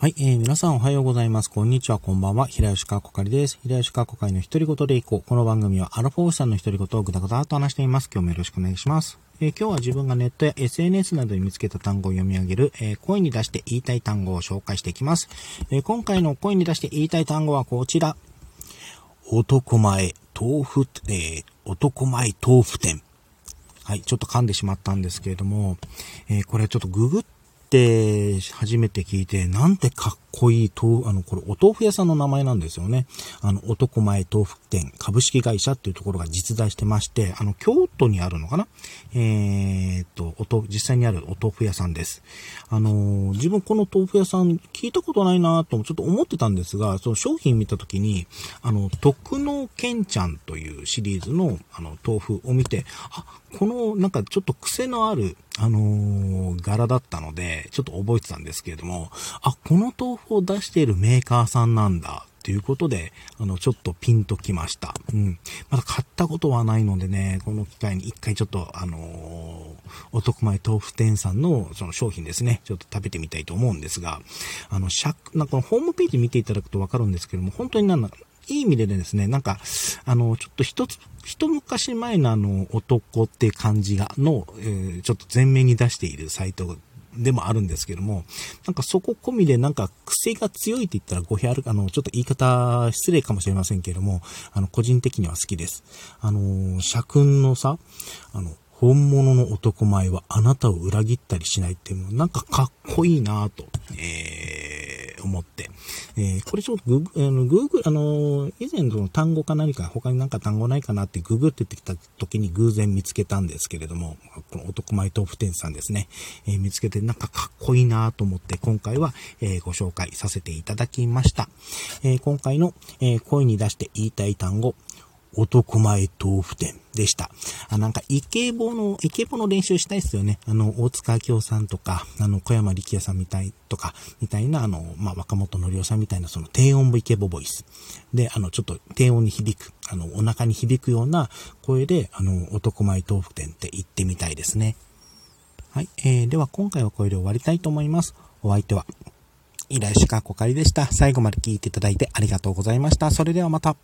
はい、えー、皆さんおはようございます。こんにちは、こんばんは。平吉川こかりです。平吉川こかりの独り言でいこう。この番組はアルフォーさんの独り言をぐだぐだと話しています。今日もよろしくお願いします。えー、今日は自分がネットや SNS などで見つけた単語を読み上げる、えー、声に出して言いたい単語を紹介していきます。えー、今回の声に出して言いたい単語はこちら。男前、豆腐、えー、男前豆腐店。はい、ちょっと噛んでしまったんですけれども、え、これちょっとググっって初めて聞いて、なんてかっこい豆腐、あの、これお豆腐屋さんの名前なんですよね。あの、男前豆腐店株式会社っていうところが実在してまして、あの、京都にあるのかな？えー、っと、お豆腐、実際にあるお豆腐屋さんです。あの自分この豆腐屋さん聞いたことないなとちょっと思ってたんですが、その商品見たときに、あの、徳のけんちゃんというシリーズの、あの、豆腐を見て、あ、この、なんかちょっと癖のある、あのー、柄だったので、ちょっと覚えてたんですけれども、あ、この豆腐を出しているメーカーさんなんだ、ということで、あの、ちょっとピンときました。うん。まだ買ったことはないのでね、この機会に一回ちょっと、あのー、お得前豆腐店さんのその商品ですね、ちょっと食べてみたいと思うんですが、あの、シャなんかホームページ見ていただくとわかるんですけども、本当になんだ、いい意味でですね、なんか、あの、ちょっと一つ、一昔前のあの、男って感じが、の、えー、ちょっと前面に出しているサイトでもあるんですけども、なんかそこ込みでなんか癖が強いって言ったら語弊ある、あの、ちょっと言い方失礼かもしれませんけども、あの、個人的には好きです。あの、社訓のさ、あの、本物の男前はあなたを裏切ったりしないっていうのなんかかっこいいなぁと、えー、思って。えー、これちょっとグあの、グーグル、あの以前その単語か何か他になんか単語ないかなってググってってきた時に偶然見つけたんですけれども、この男前豆腐店さんですね、えー、見つけてなんかかっこいいなと思って今回は、え、ご紹介させていただきました。え今回の、え声に出して言いたい単語、男前豆腐店でした。あ、なんか、イケボの、イケボの練習したいですよね。あの、大塚明夫さんとか、あの、小山力也さんみたいとか、みたいな、あの、まあ、若本のりおさんみたいな、その低音部イケボボイス。で、あの、ちょっと低音に響く、あの、お腹に響くような声で、あの、男前豆腐店って言ってみたいですね。はい。えー、では今回はこれで終わりたいと思います。お相手は、イライシカコカリでした。最後まで聞いていただいてありがとうございました。それではまた。